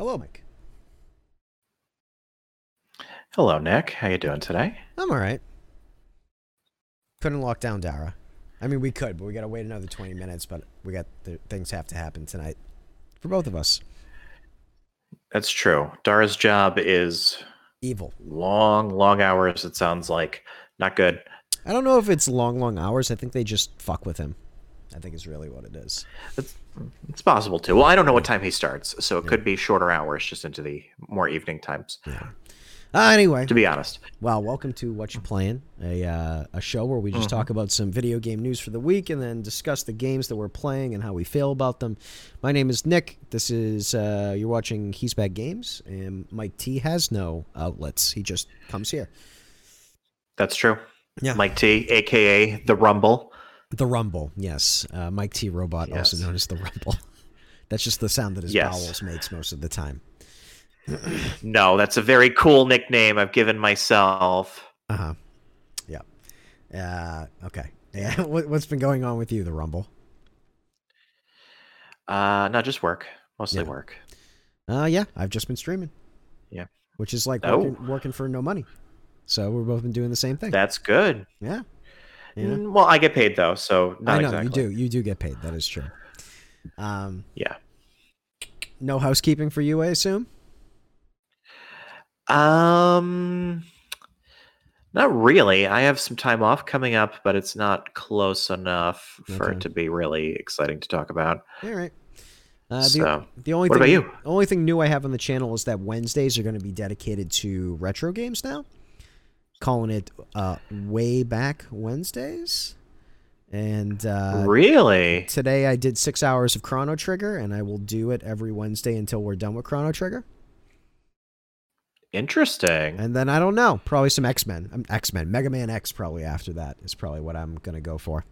Hello, Mike. Hello, Nick. How you doing today? I'm all right. Couldn't lock down Dara. I mean, we could, but we got to wait another 20 minutes. But we got the, things have to happen tonight for both of us. That's true. Dara's job is Evil. long, long hours. It sounds like not good. I don't know if it's long, long hours. I think they just fuck with him. I think is really what it is. It's, it's possible too. Well, I don't know what time he starts, so it could be shorter hours, just into the more evening times. Yeah. Uh, anyway, To be honest, well, welcome to What You Playing, a uh, a show where we just Mm-hmm. talk about some video game news for the week and then discuss the games that we're playing and how we feel about them. My name is Nick. This is uh, you're watching He's Bad Games, and Mike T has no outlets. He just comes here. that's true. Yeah. Mike T, aka the Rumble. The Rumble, yes. Uh, Mike T Robot, also known as the Rumble. That's just the sound that his Yes. bowels makes most of the time. No, that's a very cool nickname I've given myself. Uh huh. Yeah. Uh, okay. Yeah. What, what's been going on with you, the Rumble? Uh, not just work, mostly Yeah. work. Uh, yeah. I've just been streaming. Yeah. Which is like Oh. working, working for no money. So we've both been doing the same thing. That's good. yeah. Yeah. Mm, Well, I get paid though, so not I know exactly. you do. You do get paid. That is true. Um, Yeah. no housekeeping for you, I assume. Um, not really. I have some time off coming up, but it's not close enough for it to be really exciting to talk about. All right. Uh, the, so, the only what thing, about you? The only thing new I have on the channel is that Wednesdays are going to be dedicated to retro games now. Calling it uh, Way Back Wednesdays. And uh, really? today I did six hours of Chrono Trigger, and I will do it every Wednesday until we're done with Chrono Trigger. Interesting. And then I don't know, probably some X Men. Um, X Men, Mega Man X, probably after that is probably what I'm going to go for.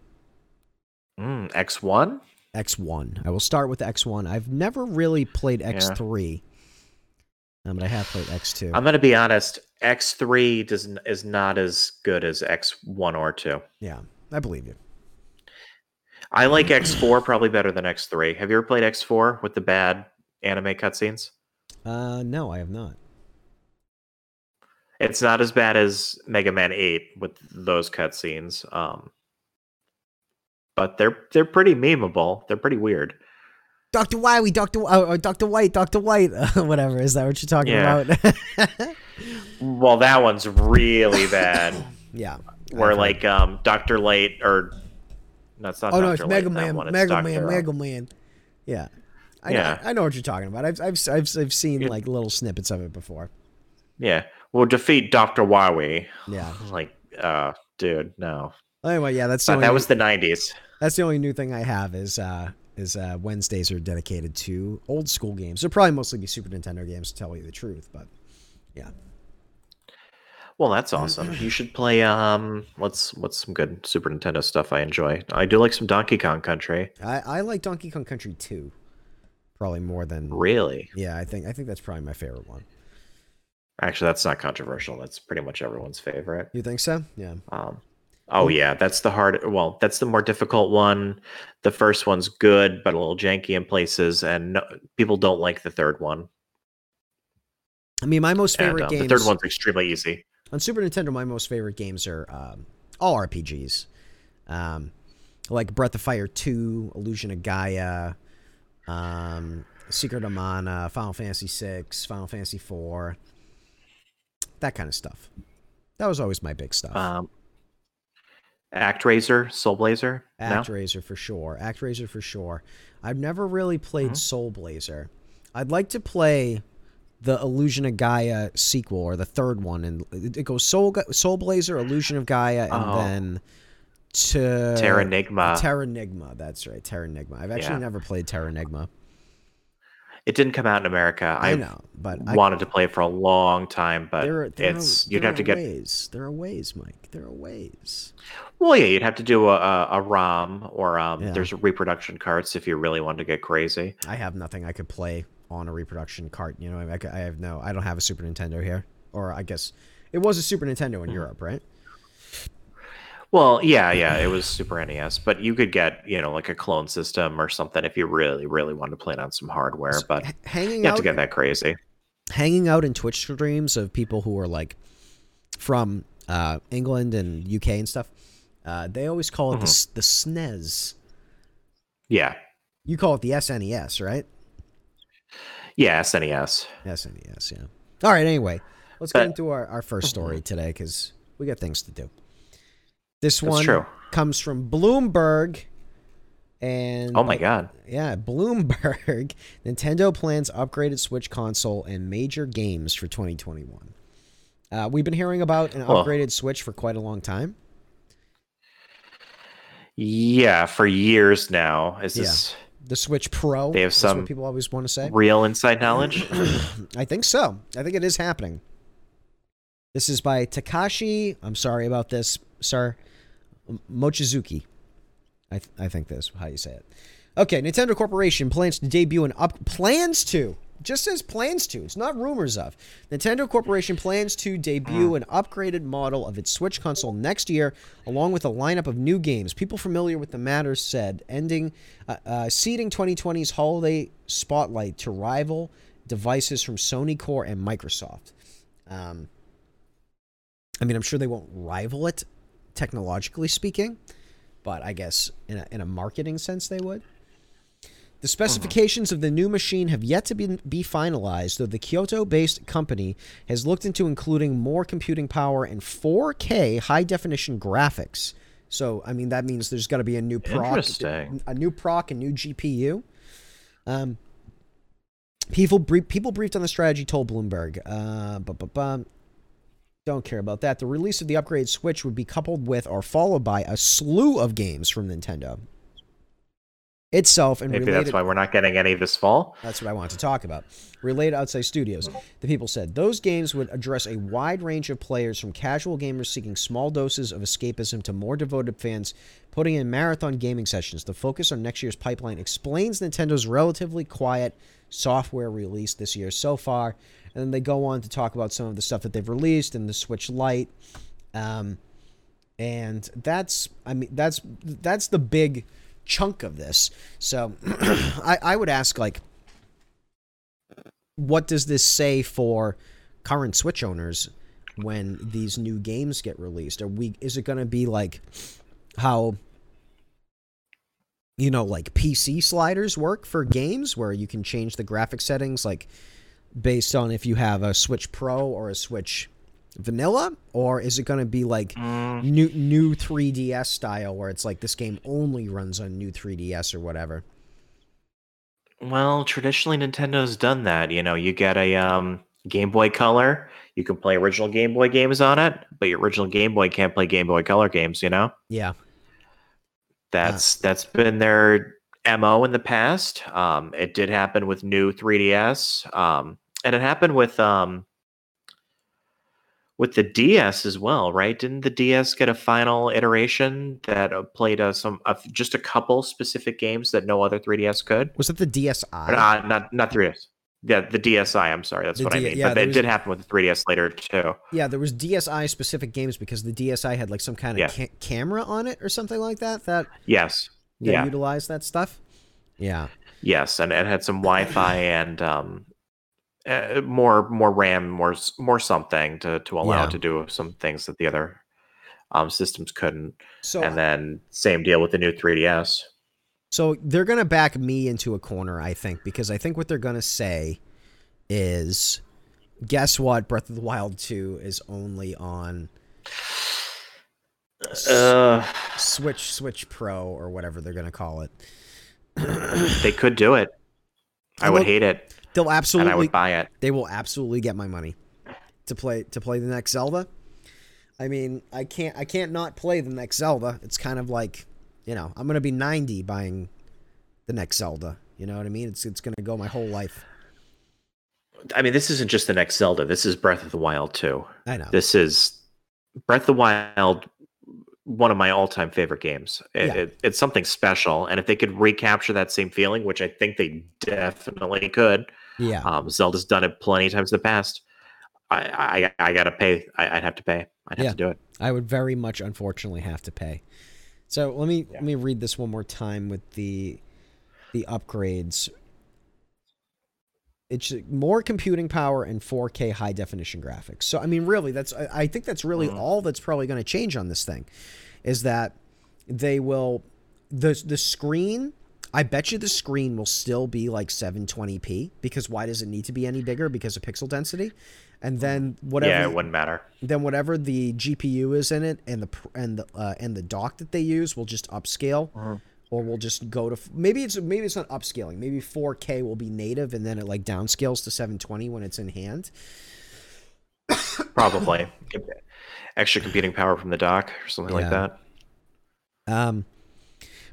Mm, X1? X1. I will start with X1. I've never really played X3, um, but I have played X2. I'm going to be honest. X3 does n- is not as good as X1 or 2. yeah, I believe you. I like X4 probably better than X3. Have you ever played X4 with the bad anime cutscenes? Uh, no, I have not. It's not as bad as Mega Man 8 with those cutscenes. Um, but they're they're pretty memeable. They're pretty weird. Doctor Wily, Doctor uh, Doctor White, Doctor White, whatever. Is that what you're talking Yeah. about? Well, that one's really bad. yeah. where like um Dr. Light or no, it's not oh Dr. no, it's Light, Mega that Man, one, it's Mega Dr. Man, Mega Man. Yeah. I Yeah. know, I know what you're talking about. I've I've I've, I've seen like little snippets of it before. Yeah. We'll defeat Dr. Wowie. Yeah. Like, uh, dude, no. Anyway, yeah, that's the But only, that was the 90s. that's the only new thing I have is uh is uh Wednesdays are dedicated to old school games. They'll probably mostly be Super Nintendo games to tell you the truth, but yeah. Well, that's awesome. You should play um what's what's some good Super Nintendo stuff I enjoy. I do like some Donkey Kong Country. I, I like Donkey Kong Country 2 probably more than Really? Yeah, I think I think that's probably my favorite one. Actually, that's not controversial. That's pretty much everyone's favorite. You think so? Yeah. Um Oh yeah, that's the hard well, that's the more difficult one. The first one's good but a little janky in places and no, people don't like the third one. I mean, my most And favorite um, games the third one's extremely easy. on Super Nintendo. My most favorite games are um, all RPGs, um, like Breath of Fire 2, Illusion of Gaia, um, Secret of Mana, Final Fantasy 6, Final Fantasy 4, that kind of stuff. That was always my big stuff. ActRaiser, Soul Blazer. No? ActRaiser for sure. ActRaiser for sure. I've never really played Mhm. Soul Blazer. I'd like to play the Illusion of Gaia sequel or the third one, and it goes Soul Ga- Soul Blazer, Illusion of Gaia, and Oh. then to Terranigma. Terranigma. That's right, Terranigma. I've actually Yeah. never played Terranigma. It didn't come out in America. I I know, but I, wanted to play it for a long time, but there, are- there it's are, you'd have to are get ways. There are ways, Mike. There are ways. well, yeah, you'd have to do a, a, ROM or um, Yeah. there's reproduction carts if you really wanted to get crazy. I have nothing I could play on a reproduction cart. You know, I, I have no. I don't have a Super Nintendo here, or I guess it was a Super Nintendo in Mhm. Europe, right? Well, yeah, yeah, it was Super NES, but you could get you know like a clone system or something if you really, really wanted to play it on some hardware. But hanging you have out to get that crazy. hanging out in Twitch streams of people who are like from uh, England and UK and stuff. Uh, they always call it the, s- the SNES. Yeah, You call it the SNES, right? yeah, SNES. SNES, yeah. All right, anyway, let's get into our, our first story today because we got things to do. This That's one true. comes from Bloomberg. And Oh my god. Yeah, Bloomberg. Nintendo plans upgraded Switch console and major games for 2021. Uh, we've been hearing about an upgraded Switch for quite a long time. Yeah, for years now. Is Yeah. this The Switch Pro. They have some people always want to say. real inside knowledge? I think so. I think it is happening. This is by Takashi. I'm sorry about this, sir. Mochizuki. I, th- I think that's how you say it. Okay, Nintendo Corporation plans to debut an up plans to just says plans to. It's not rumors of. Nintendo Corporation plans to debut an upgraded model of its Switch console next year, along with a lineup of new games. People familiar with the matter said, ending uh, uh, ceding 2020's holiday spotlight to rival devices from Sony Core and Microsoft. Um, I mean, I'm sure they won't rival it, technologically speaking, but I guess in a, in a marketing sense they would. The specifications of the new machine have yet to be, be finalized, though the Kyoto based company has looked into including more computing power and 4K high definition graphics. So, I mean, that means there's got to be a new proc, Interesting. a new proc, a new GPU. Um, people, brie- people briefed on the strategy told Bloomberg. Uh, bu- bu- bum. Don't care about that. The release of the upgraded Switch would be coupled with or followed by a slew of games from Nintendo itself and Maybe related. that's why we're not getting any this fall. That's what I wanted to talk about. Related outside studios. The people said those games would address a wide range of players from casual gamers seeking small doses of escapism to more devoted fans putting in marathon gaming sessions. The focus on next year's pipeline explains Nintendo's relatively quiet software release this year so far. And then they go on to talk about some of the stuff that they've released and the Switch Lite. Um, and that's I mean that's that's the big chunk of this. So I, I would ask like what does this say for current Switch owners when these new games get released? Are we is it gonna be like how you know like PC sliders work for games where you can change the graphic settings like based on if you have a Switch Pro or a Switch vanilla or is it going to be like Mm, new new 3DS style where it's like this game only runs on new 3DS or whatever. well, traditionally Nintendo's done that. You know, you get a um, Game Boy Color, you can play original Game Boy games on it, but your original Game Boy can't play Game Boy Color games. You know, Yeah. that's that's been their mo in the past. Um, it did happen with new 3DS, um, and it happened with um, with the DS as well, right? Didn't the DS get a final iteration that uh, played uh, some uh, just a couple specific games that no other 3DS could? Was it the DSi? Uh, not not 3DS. Yeah, the DSi. I'm sorry, that's The what I D- mean. yeah, but it was- did happen with the 3DS later too. yeah, there was DSi specific games because the DSi had like some kind of Yeah. ca- camera on it or something like that that, Yes. That Yeah. utilize that stuff. Yeah. Yes, and it had some Wi-Fi and um, uh, more more RAM, more more something to to allow Yeah. it to do some things that the other um, systems couldn't. So and then same deal with the new 3DS. So they're gonna back me into a corner, I think, because I think what they're gonna say is, guess what? Breath of the Wild Two is only on Uh, Switch, Switch Pro, or whatever they're gonna call it. they could do it. I would hate it, They'll and I absolutely, would buy it. they will absolutely get my money to play to play the next Zelda. I mean, I can't, I can't not play the next Zelda. It's kind of like, you know, I'm gonna be 90 buying the next Zelda. You know what I mean? It's it's gonna go my whole life. I mean, this isn't just the next Zelda. This is Breath of the Wild too. I know. This is Breath of the Wild, one of my all-time favorite games. It, Yeah. it- it's something special, and if they could recapture that same feeling, which I think they definitely could, yeah. um, Zelda's done it plenty of times in the past. I I, I gotta pay. I, I'd have to pay. I'd have Yeah. to do it. I would very much, unfortunately, have to pay. So let me Yeah. let me read this one more time with the the upgrades. It's more computing power and 4K high definition graphics. So I mean, really, that's I, I think that's really Mhm. all that's probably going to change on this thing, is that they will the the screen. I bet you the screen will still be like 720p because why does it need to be any bigger because of pixel density? And then whatever yeah, it wouldn't matter. then whatever the GPU is in it and the and the uh, and the dock that they use will just upscale, Mhm. Or we'll just go to maybe it's maybe it's not upscaling. Maybe 4K will be native and then it like downscales to 720 when it's in hand. Probably extra computing power from the dock or something like that. Um,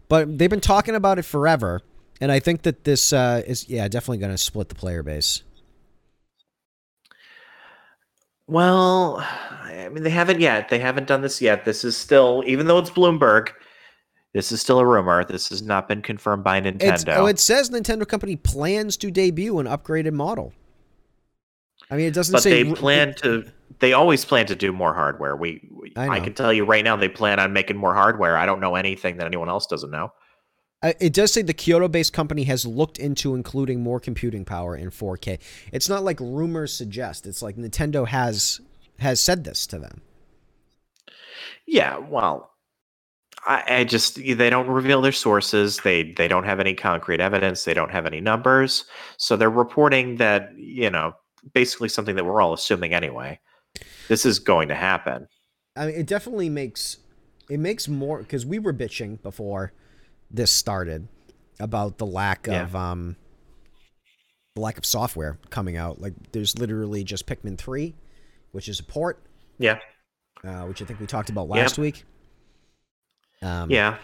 but they've been talking about it forever, and I think that this uh, is yeah definitely going to split the player base. Well, I mean, they haven't yet. They haven't done this yet. This is still, even though it's Bloomberg, this is still a rumor. This has not been confirmed by Nintendo. It's, oh, it says Nintendo company plans to debut an upgraded model. I mean, it doesn't but say But they plan to. They always plan to do more hardware. We, we I I, can tell you right now, they plan on making more hardware. I don't know anything that anyone else doesn't know. Uh, it does say the Kyoto-based company has looked into including more computing power in 4K. It's not like rumors suggest. It's like Nintendo has has said this to them. Yeah, well, I, I just they don't reveal their sources. They they don't have any concrete evidence. They don't have any numbers. So they're reporting that you know basically something that we're all assuming anyway. This is going to happen. I mean, it definitely makes it makes more because we were bitching before this started about the lack Yeah. of um the lack of software coming out. Like, there's literally just Pikmin three, which is a port, Yeah, uh, which I think we talked about Yep. last week. Um, yeah.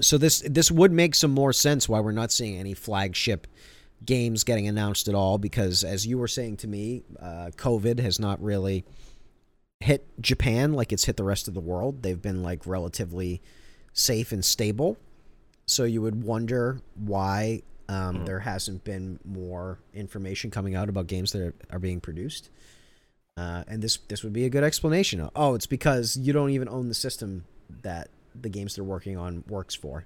So this this would make some more sense why we're not seeing any flagship games getting announced at all because as you were saying to me, uh, COVID has not really hit Japan like it's hit the rest of the world. They've been like relatively safe and stable. So you would wonder why um, Mhm. there hasn't been more information coming out about games that are, are being produced. Uh, and this this would be a good explanation. Oh, it's because you don't even own the system that the games they're working on works for.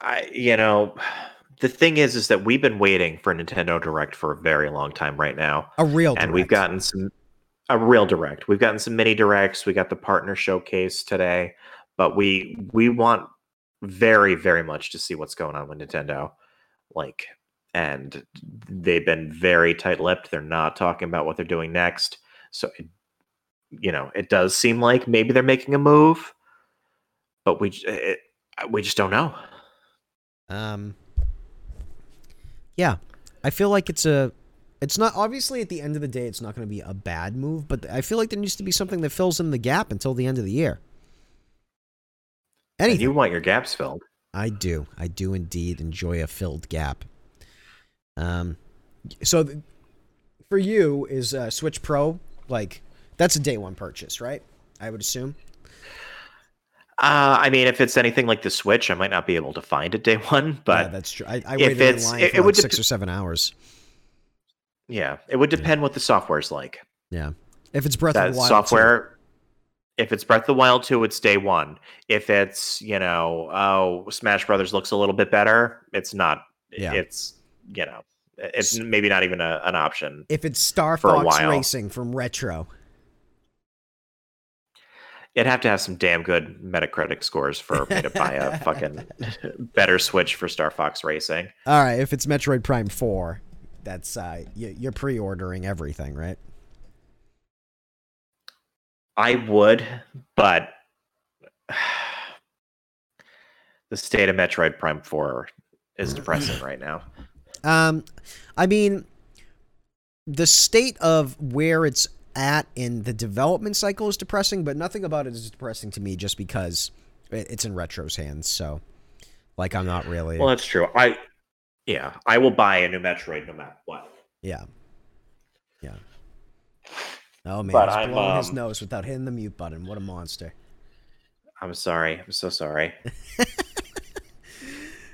I you know the thing is is that we've been waiting for Nintendo Direct for a very long time right now. A real and we've direct. gotten some a real direct. We've gotten some mini directs. We got the partner showcase today, but we we want very very much to see what's going on with Nintendo. Like, and they've been very tight-lipped. They're not talking about what they're doing next. So, it, you know, it does seem like maybe they're making a move, but we it, we just don't know. Um, yeah, I feel like it's a. It's not obviously at the end of the day, it's not going to be a bad move, but I feel like there needs to be something that fills in the gap until the end of the year. And you want your gaps filled. I do. I do indeed enjoy a filled gap. Um, so th- for you is uh, Switch Pro like that's a day one purchase, right? I would assume. Uh, I mean, if it's anything like the Switch, I might not be able to find it day one, but yeah, that's true. I, I if waited in it's- line it- for it like six dep- or seven hours. Yeah, it would depend what the software's like. Yeah, if it's Breath of the Wild, software, if it's Breath of the Wild 2, it's day one. If it's, you know, oh, Smash Brothers looks a little bit better, it's not. Yeah. It's, you know, it's maybe not even a, an option. if it's Star Fox. Racing from Retro, It'd have to have some damn good Metacritic scores for me to buy a fucking better Switch for Star Fox Racing. all right. If it's Metroid Prime Four, that's uh, you, you're pre-ordering everything, right? I would, but the state of Metroid Prime 4 is depressing right now. Um, I mean, the state of where it's at in the development cycle is depressing, but nothing about it is depressing to me just because it's in Retro's hands. So, like, I'm not really. Well, that's true. I yeah, I will buy a new Metroid no matter what. yeah. Yeah. Oh man, But he's I'm, blowing his um, nose without hitting the mute button. What a monster! I'm sorry. I'm so sorry.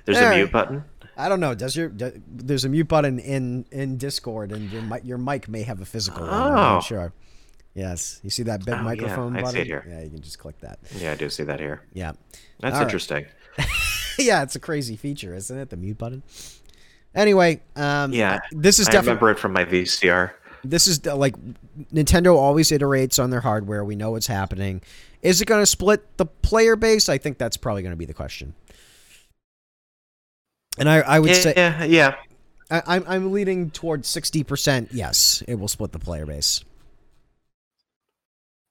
There's All a right. mute button. I don't know. Does your there's a mute button in in Discord, and your mi- your mic may have a physical one. I'm Oh. not sure. Yes. You see that big Oh, yeah, microphone I see button? it here. Yeah, you can just click that. Yeah, I do see that here. Yeah. That's All right. interesting. yeah, it's a crazy feature, isn't it? The mute button. Anyway, um, Yeah, this is I definitely remember it from my VCR. this is like Nintendo always iterates on their hardware. We know what's happening. Is it going to split the player base? I think that's probably going to be the question. And I, I would Yeah, say yeah, yeah. I, I'm I'm leaning towards sixty percent. Yes, it will split the player base.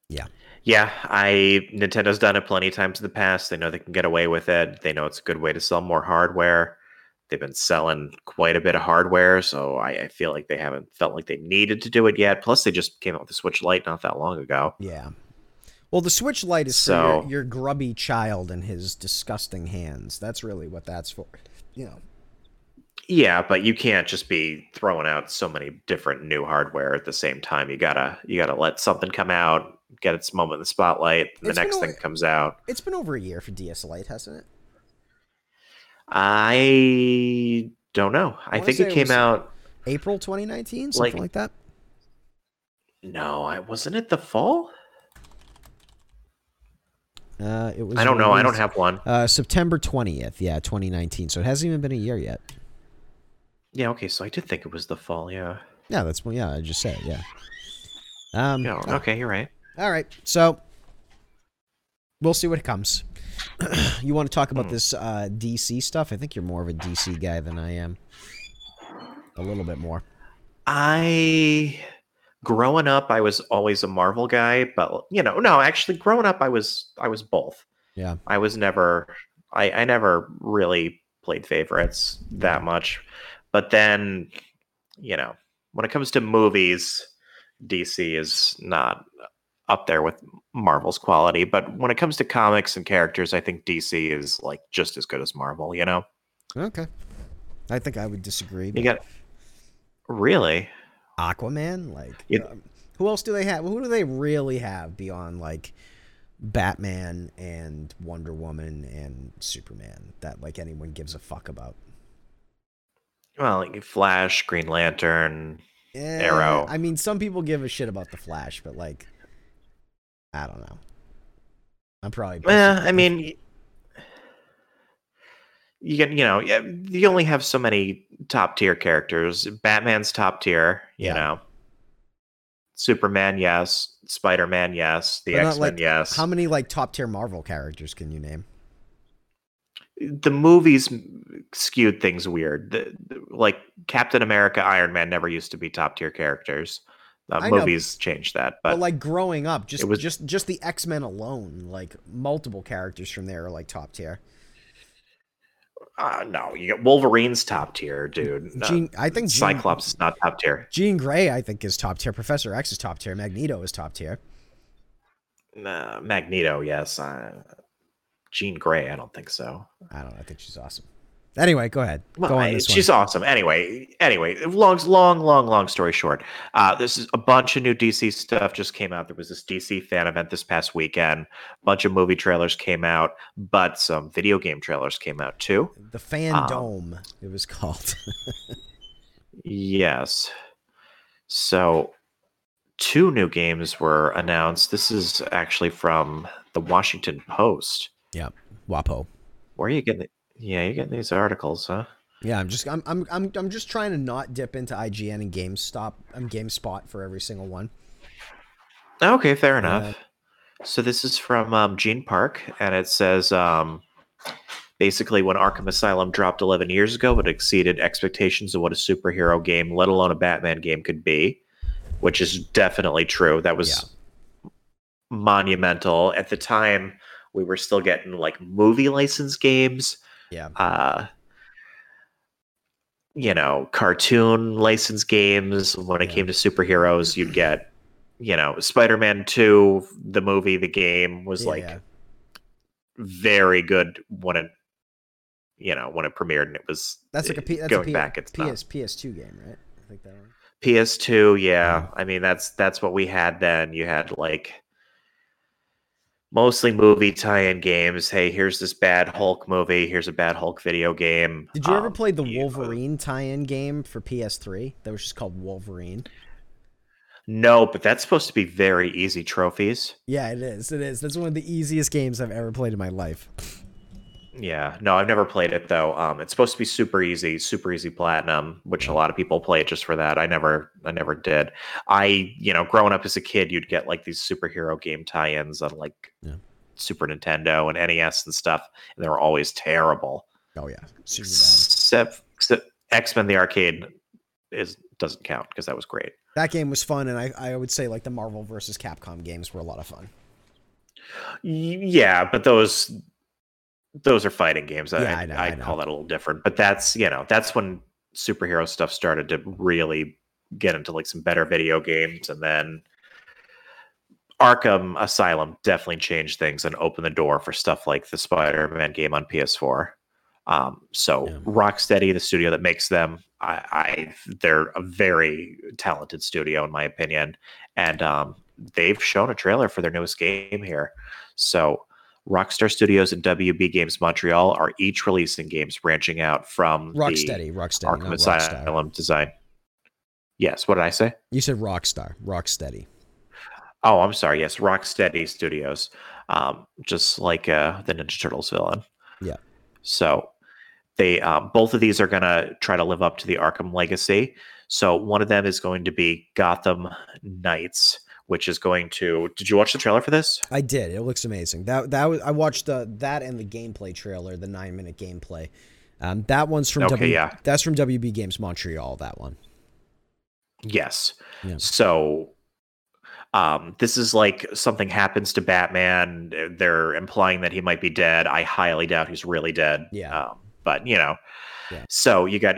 Yeah, Yeah, I Nintendo's done it plenty of times in the past. They know they can get away with it. They know it's a good way to sell more hardware. They've been selling quite a bit of hardware, so I, I feel like they haven't felt like they needed to do it yet. Plus, they just came out with the Switch Lite not that long ago. Yeah. Well, the Switch Lite is for So- your, your grubby child and his disgusting hands. That's really what that's for. You know. Yeah, but you can't just be throwing out so many different new hardware at the same time. You gotta you gotta let something come out, get its moment in the spotlight. The It's next thing comes out. It's been over a year for DS Lite, hasn't it? I don't know. I, wanna think it it came was- out. April 2019, something Like- like that. No, I wasn't it the fall. Uh, it was. I don't know. I don't have one. Uh, September 20th, yeah, 2019. So it hasn't even been a year yet. Yeah, okay, so I did think it was the fall, yeah. Yeah, that's yeah. I just said yeah. Um. Yeah, okay, you're right. All right. So we'll see what comes. you want to talk about Hmm. this uh, DC stuff? I think you're more of a DC guy than I am. A little bit more. I growing up I was always a Marvel guy, but you know, no, actually growing up I was I was both. Yeah. I was never I, I never really played favorites that much. But then, you know, when it comes to movies, DC is not up there with Marvel's quality. But when it comes to comics and characters, I think DC is like just as good as Marvel, you know? Okay. I think I would disagree. You got really? Aquaman, like You- um, who else do they have? Who do they really have beyond like Batman and Wonder Woman and Superman that like anyone gives a fuck about? Well, like Flash, Green Lantern. Eh, Arrow. I mean, some people give a shit about the Flash, but like, I don't know. I'm probably. Yeah, I mean, you get, you know, yeah, you only have so many top tier characters. Batman's top tier, you Yeah. know. Superman, yes. Spider Man, yes. The X Men, like, yes. how many like top tier Marvel characters can you name? the movies skewed things weird. The, the- like Captain America, Iron Man never used to be top tier characters. Uh, I know. movies changed that, But, but like growing up, just was- just just the X Men alone, like multiple characters from there are like top tier. Uh, no, you got Wolverine's top tier, dude. No, Jean, I think Jean, Cyclops is not top tier. Jean Grey, I think, is top tier. Professor X is top tier. Magneto is top tier. Uh, Magneto, yes. Uh, Jean Grey, I don't think so. I don't know. I think she's awesome. Anyway, go ahead. Well, go on this she's one. awesome. Anyway, anyway, long, long, long, long story short, uh, this is a bunch of new DC stuff just came out. There was this DC fan event this past weekend. A bunch of movie trailers came out, but some video game trailers came out too. The Fan um, Dome, it was called. Yes. So, two new games were announced. This is actually from the Washington Post. Yep, WAPO. Where are you getting? Yeah, you're getting these articles, huh? Yeah, I'm just I'm I'm I'm I'm just trying to not dip into IGN and GameStop. I'm GameSpot for every single one. Okay, fair enough. So this is from um, Gene Park, and it says um, basically when Arkham Asylum dropped 11 years ago, it exceeded expectations of what a superhero game, let alone a Batman game, could be, which is definitely true. That was monumental at the time. We were still getting like movie license games, Yeah. uh, you know, cartoon license games. When it Yeah. came to superheroes, you'd get, you know, Spider Man 2, the movie, the game was like Yeah. very good when it, you know, when it premiered and it was That's like a uh, that's going a P, back. It's not. PS PS2 game, right? I think that one. PS2, yeah. Yeah. I mean, that's that's what we had then. You had like mostly movie tie-in games. Hey, here's this bad Hulk movie. Here's a bad Hulk video game. Did you ever Um, play the Wolverine tie-in game for PS3? That was just called Wolverine. No, but that's supposed to be very easy trophies. Yeah, it is. It is. That's one of the easiest games I've ever played in my life. Yeah, no, I've never played it though. Um, it's supposed to be super easy, super easy platinum, which a lot of people play just for that. I never, I never did. I, you know, growing up as a kid, you'd get like these superhero game tie-ins on like Yeah. Super Nintendo and NES and stuff, and they were always terrible. Oh yeah, super. Except, except X Men the arcade is doesn't count because that was great. That game was fun, and I, I would say like the Marvel versus Capcom games were a lot of fun. Y- Yeah, but those those are fighting games. I, Yeah, I know, I, I know. call that a little different. But that's you know that's when superhero stuff started to really get into like some better video games, and then Arkham Asylum definitely changed things and opened the door for stuff like the Spider-Man game on PS4. Um, so Yeah. Rocksteady, the studio that makes them, I, I they're a very talented studio in my opinion, and um, they've shown a trailer for their newest game here. So Rockstar Studios and WB Games Montreal are each releasing games branching out from Rocksteady, Rocksteady, Arkham. Asylum design. Yes, what did I say? You said Rockstar, Rocksteady. Oh, I'm sorry. Yes, Rocksteady Studios, um, just like uh, the Ninja Turtles villain. Yeah. So they um, both of these are going to try to live up to the Arkham legacy. So one of them is going to be Gotham Knights, which is going to. Did you watch the trailer for this? I did. It looks amazing. That that was I watched the that and the gameplay trailer, the nine minute gameplay. Um, that one's from Okay, W. yeah. That's from WB Games Montreal. That one. Yes. Yeah. So um, this is like something happens to Batman. They're implying that he might be dead. I highly doubt he's really dead. Yeah. Um, but you know, Yeah. so you got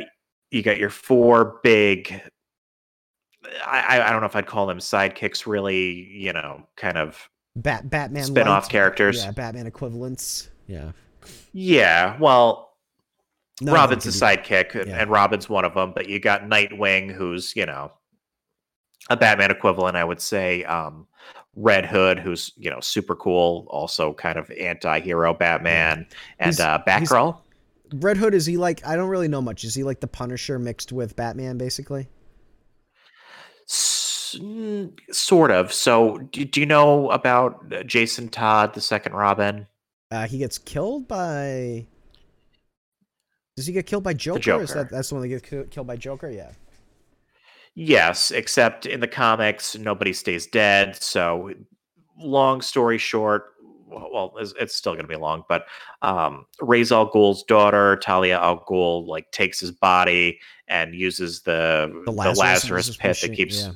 you got your four big. I, I- don't know if I'd call them sidekicks. Really, you know, kind of Bat Batman spin-off light. characters. Yeah, Batman equivalents. Yeah. Yeah. Well, Robin's a sidekick, and, Yeah. and Robin's one of them. But you got Nightwing, who's you know a Batman equivalent, I would say. Um, Red Hood, who's you know super cool, also kind of anti-hero Batman, and He's- uh, Batgirl. Red Hood is he like? I don't really know much. Is he like the Punisher mixed with Batman, basically? Mm, sort of. So, do, do you know about uh, Jason Todd, the second Robin? Uh, he gets killed by. Does he get killed by Joker? Is Joker. that that's the one that gets killed by Joker? Yeah. Yes, except in the comics, nobody stays dead. So, long story short, well, it's, it's still going to be long, but um, Ra's al Ghul's daughter, Talia al Ghul, like takes his body and uses the The the Lazarus Lazarus, machine, pit that keeps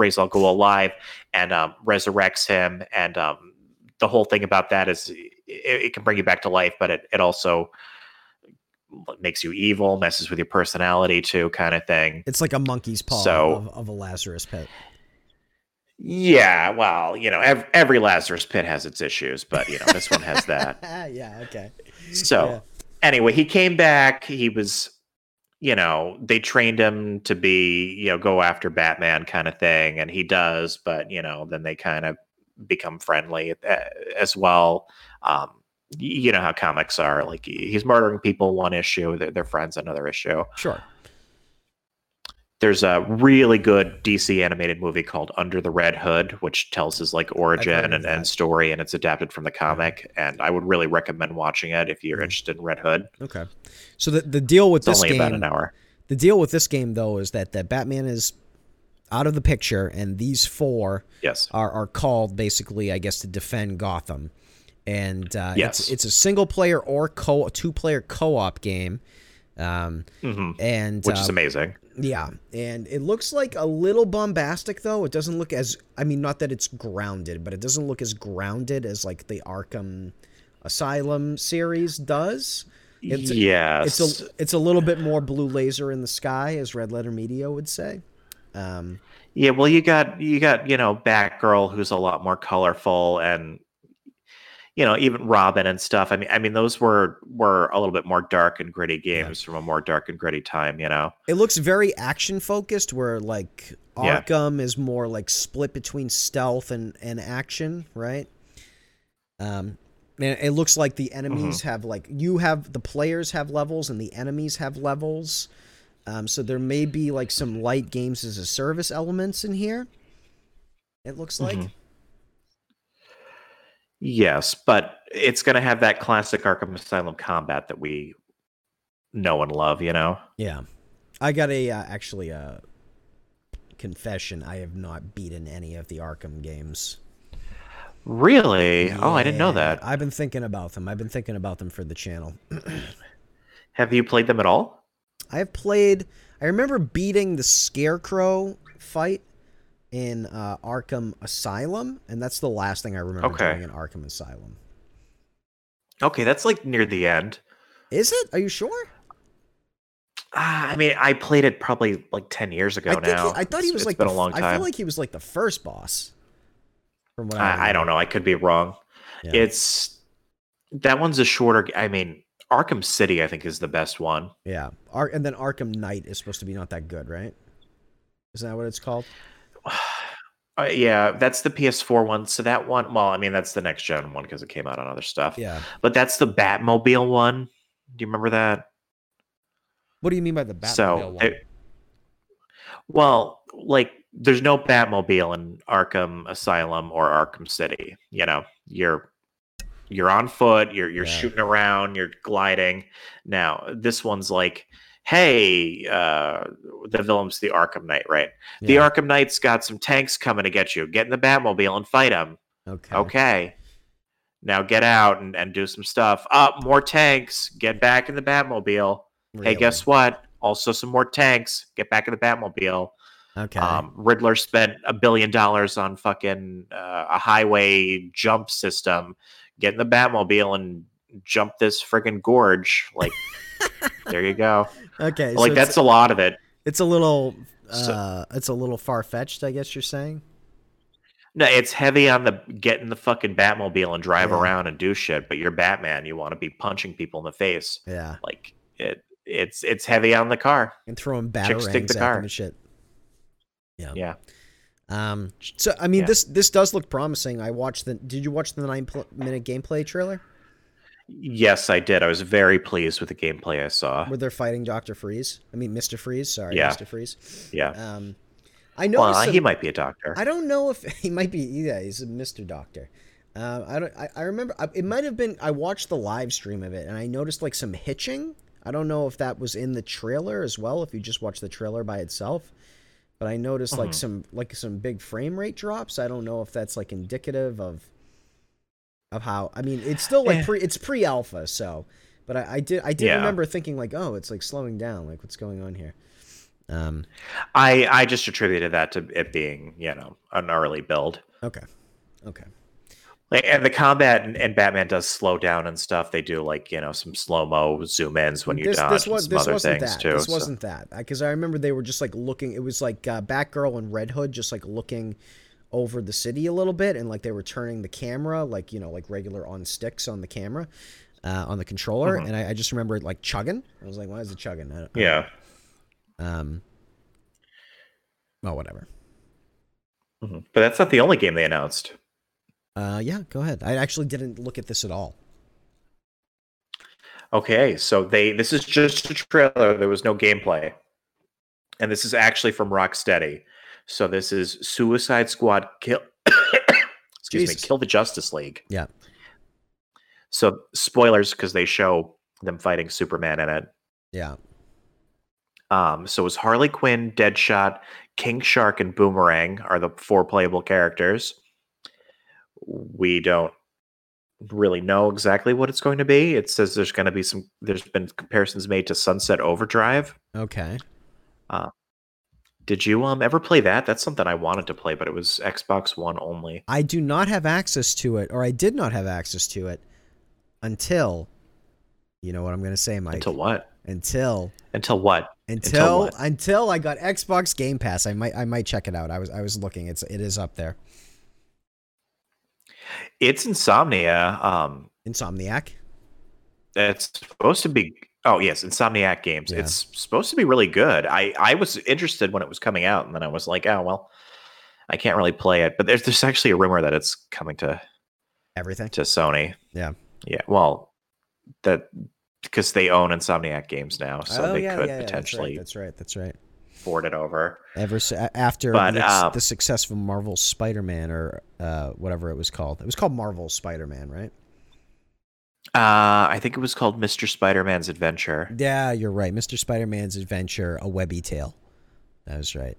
Ra's al Ghul alive and um, resurrects him. And um, the whole thing about that is it, it can bring you back to life, but it, it also makes you evil, messes with your personality too, kind of thing. It's like a monkey's paw So- of, of a Lazarus pit. Yeah, well, you know, every, every Lazarus pit has its issues, but you know, this one has that. yeah. Okay. So, Yeah. anyway, he came back. He was, you know, they trained him to be, you know, go after Batman kind of thing, and he does. But you know, then they kind of become friendly uh, as well. Um, you know how comics are. like he's murdering people one issue, they're, they're friends another issue. Sure. There's a really good DC animated movie called Under the Red Hood, which tells his like origin and, and story, and it's adapted from the comic. And I would really recommend watching it if you're Mhm. interested in Red Hood. Okay. So the the deal with It's this only about game, an hour. the deal with this game though, is that that Batman is out of the picture, and these four Yes. are are called basically, I guess, to defend Gotham. And uh, Yes. it's it's a single player or co two player co op game. Um, hmm and Which uh, is amazing. Yeah, and it looks like a little bombastic though. It doesn't look as I mean, not that it's grounded, but it doesn't look as grounded as like the Arkham Asylum series does. It's yes. it's a it's a little bit more blue laser in the sky, as Red Letter Media would say. Um, yeah. Well, you got you got you know Batgirl, who's a lot more colorful, and you know even Robin and stuff. I mean, I mean those were were a little bit more dark and gritty games from a more dark and gritty time. You know. it looks very action focused, where like Yeah. Arkham is more like split between stealth and and action, right? Um, and it looks like the enemies have like you have the players have levels and the enemies have levels. Um, so there may be like some light games as a service elements in here. It looks like. Mhm. Yes, but it's going to have that classic Arkham Asylum combat that we know and love, you know? Yeah, I got a uh, actually a confession. I have not beaten any of the Arkham games. Really? Oh, I didn't know that. I've been thinking about them. I've been thinking about them for the channel. Have you played them at all? I have played. I remember beating the Scarecrow fight in uh, Arkham Asylum, and that's the last thing I remember Okay. doing in Arkham Asylum. Okay, that's like near the end. Is it? Are you sure? Ah, I mean, I played it probably like 10 years ago I now. he, I thought he was it's like been the a long I feel like he was like the first boss. From what I, I, I don't know. I could be wrong. Yeah. It's that one's a shorter. I mean, Arkham City, I think, is the best one. Yeah, Ar- and then Arkham Knight is supposed to be not that good, right? Isn't that what it's called? Uh, yeah, that's the PS4 one. So that one, well, I mean, that's the next gen one because it came out on other stuff. Yeah. But that's the Batmobile one. Do you remember that? What do you mean by the Batmobile so, one? it- well, like, there's no Batmobile in Arkham Asylum or Arkham City. You know, you're you're on foot, you're you're Yeah. shooting around, you're gliding. Now, this one's like, hey, uh, the villain's the Arkham Knight, right? The Arkham Knight's got some tanks coming to get you. Get in the Batmobile and fight them. okay. Okay. Now get out and, and do some stuff. Up, more tanks. Get back in the Batmobile. Hey, guess what? Also, some more tanks. Get back in the Batmobile. Okay. Um, Riddler spent a billion dollars on fucking uh, a highway jump system. Get in the Batmobile and jump this friggin' gorge. Like, there you go. okay. Like, it's- that's a lot of it. It's a little So- uh it's a little far fetched, I guess you're saying. No, it's heavy on the get in the fucking Batmobile and drive Yeah. around and do shit. But you're Batman. You want to be punching people in the face. Yeah. Like it, it's it's heavy on the car. And throwing batarangs the at car. them and shit. Yeah. Yeah. Um so I mean Yeah. this this does look promising. I watched the did you watch the 9 pl- minute gameplay trailer Yes, I did. I was very pleased with the gameplay I saw. where they're fighting Dr. Freeze? I mean Mr. Freeze, sorry, Yeah. Mr. Freeze. Yeah. Um I know Well, he might be a doctor. I don't know if he might be. Yeah, he's a Mr. Doctor. Uh, I don't. I, I remember it might have been. I watched the live stream of it, and I noticed like some hitching. I don't know if that was in the trailer as well. If you just watch the trailer by itself, but I noticed like Mhm. some like some big frame rate drops. I don't know if that's like indicative of of how. I mean, it's still like Eh. pre. It's pre alpha, so. But I, I did. I did Yeah. remember thinking like, oh, it's like slowing down. Like, what's going on here? Um. I I just attributed that to it being you know an early build. Okay. Okay. Like, and the combat and, and Batman does slow down and stuff. They do like you know some slow mo zoom ins when you this, dodge this and was some this other wasn't things that. too. This so- wasn't that because I remember they were just like looking. It was like uh, Batgirl and Red Hood just like looking over the city a little bit, and like they were turning the camera like you know like regular on sticks on the camera. Uh, on the controller, Mhm. and I, I just remember it like chugging. I was like, "Why is it chugging?" I don't- I Yeah. Um. Oh, whatever. Mhm. But that's not the only game they announced. Uh, yeah, go ahead. I actually didn't look at this at all. Okay, so they this is just a trailer. There was no gameplay, and this is actually from Rocksteady. So this is Suicide Squad kill. excuse Jesus. me, kill the Justice League. Yeah. So spoilers because they show them fighting Superman in it. Yeah. Um, so it's Harley Quinn, Deadshot, King Shark, and Boomerang are the four playable characters. We don't really know exactly what it's going to be. It says there's going to be some. There's been comparisons made to Sunset Overdrive. Okay. Did you um ever play that? That's something I wanted to play, but it was Xbox One only. I do not have access to it, or I did not have access to it until. You know what I'm going to say, Mike? Until what? Until Until what? until what? until I got Xbox Game Pass. I might I might check it out. I was I was looking. It's it is up there. It's Insomnia. Um, Insomniac. it's supposed to be. Oh yes, Insomniac Games. Yeah. It's supposed to be really good. I I was interested when it was coming out, and then I was like, oh well, I can't really play it. But there's there's actually a rumor that it's coming to Everything. to Sony. Yeah. Yeah. Well, that because they own Insomniac Games now, so oh they yeah, could yeah, yeah, potentially. That's right. That's right. Boarded over. Ever s- a- after But, the, ex- um, the successful Marvel Spider-Man or uh, whatever it was called. It was called Marvel Spider-Man, right? Uh, I think it was called Mr. Spider-Man's Adventure. Yeah, you're right. Mr. Spider-Man's Adventure: A Webby Tale. That was right.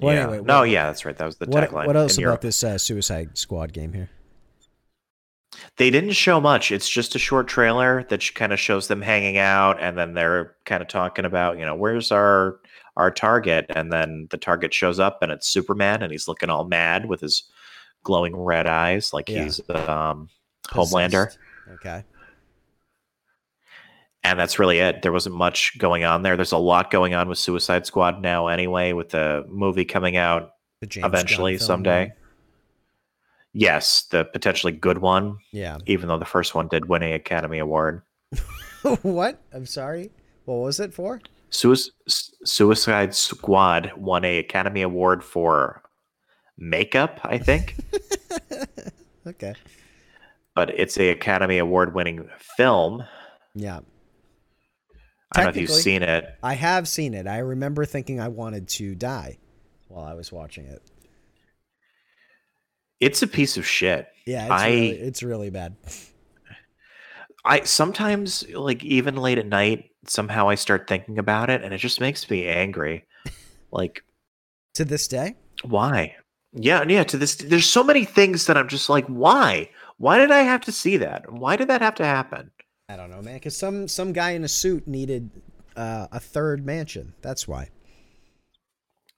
Well, yeah. anyway, no, yeah, that's right. That was the What, tagline. what else about Europe. this uh, Suicide Squad game here? They didn't show much. It's just a short trailer that kind of shows them hanging out, and then they're kind of talking about, you know, where's our our target, and then the target shows up, and it's Superman, and he's looking all mad with his glowing red eyes, like Yeah. he's um, Homelander, Okay. and that's really it. There wasn't much going on there. There's a lot going on with Suicide Squad now, anyway, with the movie coming out The James Gunn eventually someday. Yes, the potentially good one, Yeah. even though the first one did win a Academy Award. what? I'm sorry. What was it for? Suis- Suicide Squad won a Academy Award for makeup, I think, Okay. but it's a Academy Award winning film. Yeah. I don't know if you've seen it. I have seen it. I remember thinking I wanted to die while I was watching it. It's a piece of shit. Yeah, it's, I- really, it's really bad. I sometimes like even late at night, somehow I start thinking about it and it just makes me angry. Like, To this day? why? Yeah, yeah, to this there's so many things that I'm just like, why? Why did I have to see that? Why did that have to happen? I don't know, man. Because some some guy in a suit needed uh, a third mansion. That's why.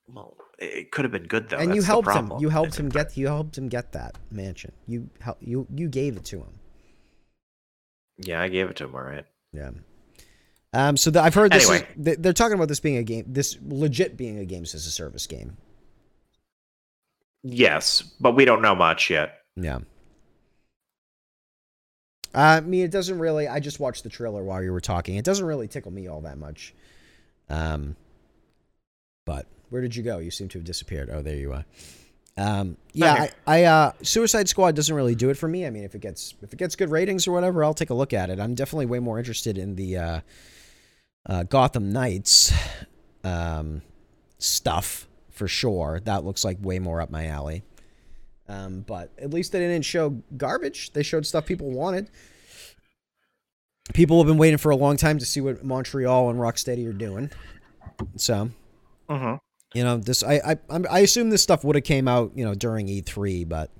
Well, it could have been good though. and you That's the helped him. You helped him get. You helped him get that mansion. You help. You you gave it to him. Yeah, I gave it to him. All right. Yeah. Um. So the, I've heard this. Anyway. Is, they- they're talking about this being a game. This legit being a games as a service game. Yes, but we don't know much yet. Yeah. Uh, I mean, it doesn't really. I just watched the trailer while you were talking. It doesn't really tickle me all that much. Um, but where did you go? You seem to have disappeared. Oh, there you are. Um, yeah, I, I uh, Suicide Squad doesn't really do it for me. I mean, if it gets if it gets good ratings or whatever, I'll take a look at it. I'm definitely way more interested in the uh, uh, Gotham Knights um, stuff for sure. That looks like way more up my alley. Um, but at least they didn't show garbage. They showed stuff people wanted. People have been waiting for a long time to see what Montreal and Rocksteady are doing. So, Mm-hmm. You know, this I I I'm- assume this stuff would have came out, you know, during E3, but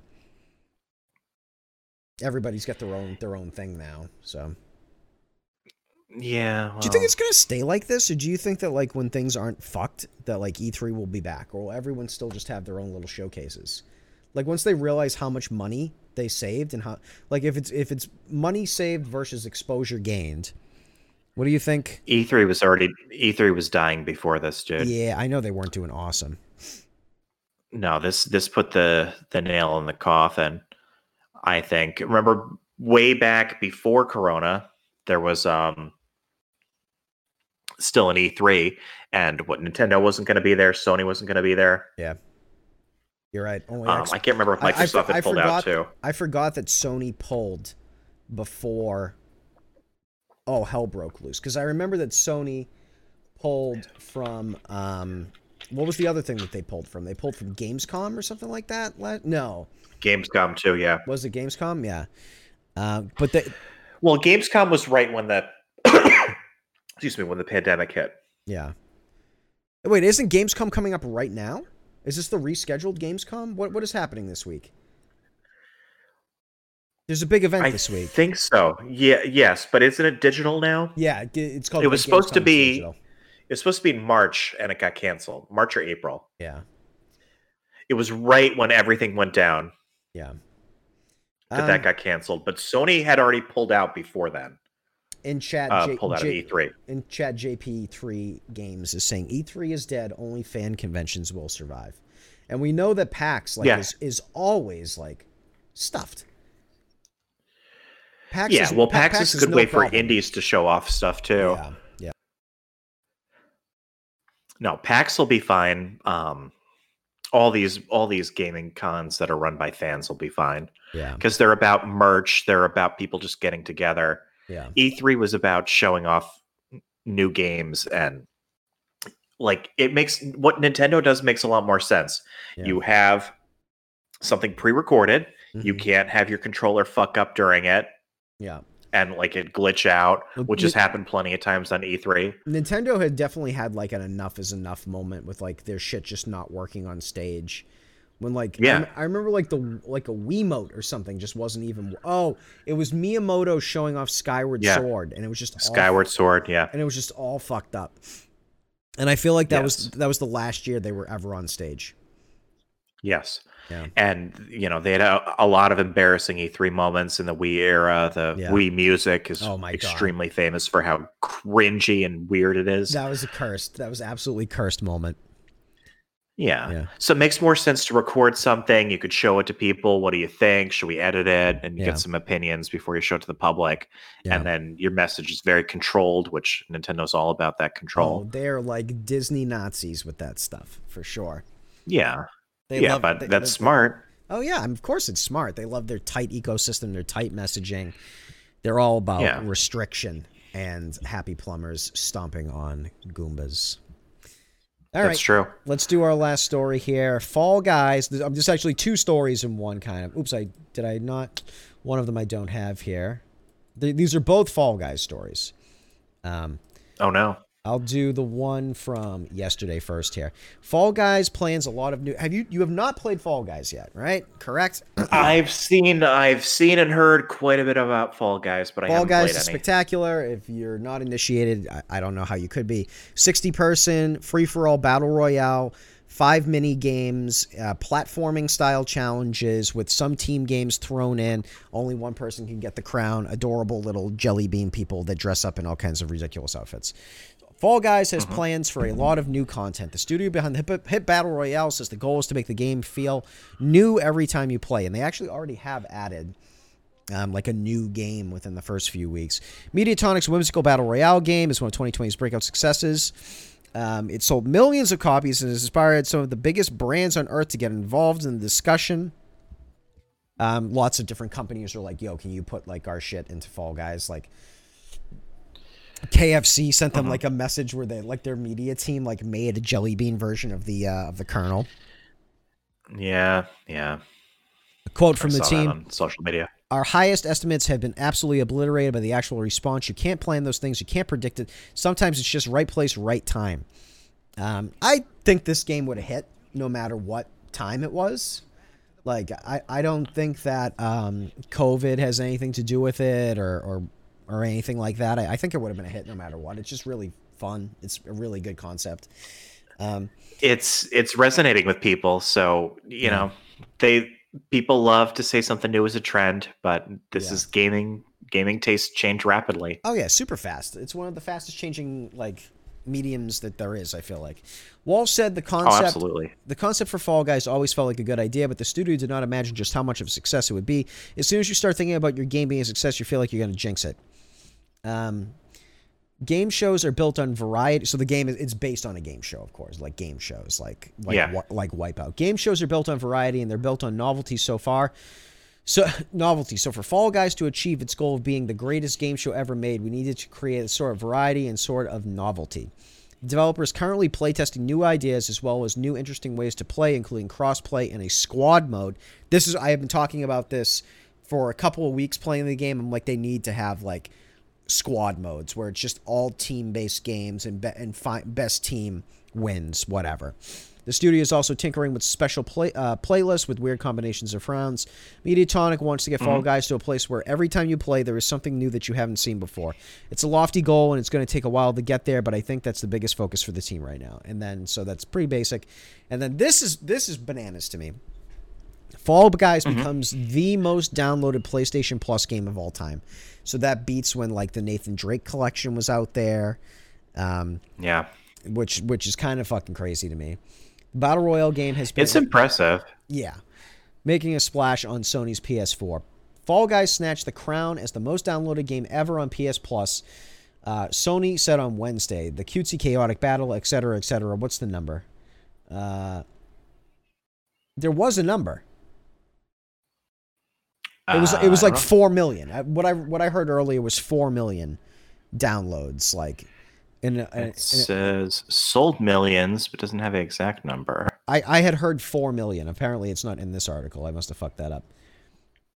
everybody's got their own their own thing now. So, Yeah. do you think it's gonna stay like this, or do you think that like when things aren't fucked, that like E3 will be back, or will everyone still just have their own little showcases? Like once they realize how much money they saved and how, like if it's if it's money saved versus exposure gained, what do you think? E3 was already E3 was dying before this, dude. Yeah, I know they weren't doing awesome. No, this this put the the nail in the coffin. I think. Remember way back before Corona, there was um still an E3 and what Nintendo wasn't going to be there, Sony wasn't going to be there. Yeah. You're right. Only Um, X- I can't remember if I- I Microsoft I had pulled forgot- out too. I forgot that Sony pulled before oh hell broke loose because I remember that Sony pulled from um what was the other thing that they pulled from? They pulled from Gamescom or something like that. No, Gamescom too, yeah. was it Gamescom? Yeah, uh, but they Well, Gamescom was right when the excuse me when the pandemic hit. yeah. Wait, isn't Gamescom coming up right now? Is this the rescheduled Gamescom? What what is happening this week? There's a big event I this week. I think so. Yeah, yes, but isn't it digital now? Yeah, it's called. It was supposed to be- Digital. It was supposed to be in March and it got canceled. March or April. Yeah, It was right when everything went down yeah. that that Um, got canceled. But Sony had already pulled out before then. in chat, Uh, J- pulled out J- of E3. in chat JP3 games is saying E3 is dead. Only fan conventions will survive, and we know that PAX like Yeah. is, is always like stuffed. PAX Yeah, is, well, Pa- PAX, is a good no way for indies to show off stuff too. Yeah, yeah, No, PAX will be fine. Um, all these all these gaming cons that are run by fans will be fine yeah, because they're about merch. They're about people just getting together. yeah. E3 was about showing off new games and like it makes what Nintendo does makes a lot more sense. Yeah. You have something pre-recorded. You Mhm. can't have your controller fuck up during it Yeah. and like it glitch out, which has happened plenty of times on E E3. Nintendo had definitely had like an enough is enough moment with like their shit just not working on stage. When like I Yeah. rem- I, remember like the like a Wiimote or something just wasn't even oh it was Miyamoto showing off Skyward Yeah. Sword and it was just all- Skyward Sword, yeah. and it was just all fucked up. And I feel like that was that was the last year they were ever on stage. Yes. Yeah. And you know, they had a, a lot of embarrassing E3 moments in the Wii era. The Yeah. Wii music is Oh my God. extremely famous for how cringy and weird it is. That was a cursed. That was absolutely cursed moment. Yeah. Yeah. So it makes more sense to record something. You could show it to people. What do you think? Should we edit it and Yeah. get some opinions before you show it to the public? Yeah. And then your message is very controlled, which Nintendo's all about that Oh, control. they're like Disney Nazis with that stuff for sure. yeah. They yeah, love- but they- that's they- smart. Oh yeah, of course it's smart. They love their tight ecosystem, their tight messaging. They're all about Yeah. restriction and happy plumbers stomping on Goombas. All that's right, true. let's do our last story here. Fall Guys. There's, um, there's actually two stories in one kind of. Oops, I did I not. One of them I don't have here. Th- these are both Fall Guys stories. Um, Oh no. I'll do the one from yesterday first here. Fall Guys plans a lot of new. Have you you have not played Fall Guys yet, right? Correct. I've seen I've seen and heard quite a bit about Fall Guys, but I Fall haven't played it yet. Fall Guys played is any. spectacular. If you're not initiated, I, I don't know how you could be. 60 person, free for all battle royale, five mini games, uh, platforming style challenges with some team games thrown in. Only one person can get the crown. Adorable little jelly bean people that dress up in all kinds of ridiculous outfits. Fall Guys has plans for a lot of new content. The studio behind the Hit, Hit Battle Royale says the goal is to make the game feel new every time you play, and they actually already have added um, like a new game within the first few weeks. Mediatonic's whimsical battle royale game is one of 2020's breakout successes. Um, it sold millions of copies and has inspired some of the biggest brands on earth to get involved in the discussion. Um, lots of different companies are like, "Yo, can you put like our shit into Fall Guys?" Like KFC sent them like a message where they like their media team like made a jelly bean version of the uh, of the colonel. Yeah, yeah. A quote I from the saw that team. on social media. Our highest estimates have been absolutely obliterated by the actual response. You can't plan those things. You can't predict it. Sometimes it's just right place, right time. Um, I think this game would have hit no matter what time it was. Like I, I don't think that um, COVID has anything to do with it or or, or anything like that. I, I think it would have been a hit no matter what. It's just really fun. It's a really good concept. Um, It's it's resonating with people, so you Yeah. know they people love to say something new is a trend, but this Yeah. is gaming. Gaming tastes change rapidly. Oh yeah, super fast. It's one of the fastest changing like mediums that there is. I feel like. Wall said the concept. Oh, concept absolutely. the concept for Fall Guys always felt like a good idea, but the studio did not imagine just how much of a success it would be. As soon as you start thinking about your game being a success, you feel like you're going to jinx it. Um, game shows are built on variety, so the game is it's based on a game show, of course, like game shows, like like Yeah. Like Wipeout. Game shows are built on variety, and they're built on novelty so far. So novelty. So for Fall Guys to achieve its goal of being the greatest game show ever made, we needed to create a sort of variety and sort of novelty. Developers currently playtesting new ideas as well as new interesting ways to play, including crossplay and a squad mode. This is I have been talking about this for a couple of weeks playing the game. I'm like they need to have like squad modes where it's just all team based games and be- and fi- best team wins whatever. The studio is also tinkering with special play uh, playlists with weird combinations of rounds. Mediatonic wants to get Fall Guys to a place where every time you play, there is something new that you haven't seen before. It's a lofty goal, and it's going to take a while to get there, but I think that's the biggest focus for the team right now. And then, so that's pretty basic. And then this is this is bananas to me. Fall Guys becomes the most downloaded PlayStation Plus game of all time. So that beats when like the Nathan Drake collection was out there. Um, Yeah, which which is kind of fucking crazy to me. Battle Royale game has been it's impressive. yeah, making a splash on Sony's PS4. Fall Guys snatched the crown as the most downloaded game ever on PS Plus. Uh, Sony said on Wednesday the cutesy chaotic battle, etc., etc. What's the number? Uh, there was a number. It was it was Uh, like four million. What I what I heard earlier was four million downloads. Like And, uh, and- It says sold millions, but doesn't have an exact number. I, I had heard four million. Apparently, it's not in this article. I must have fucked that up.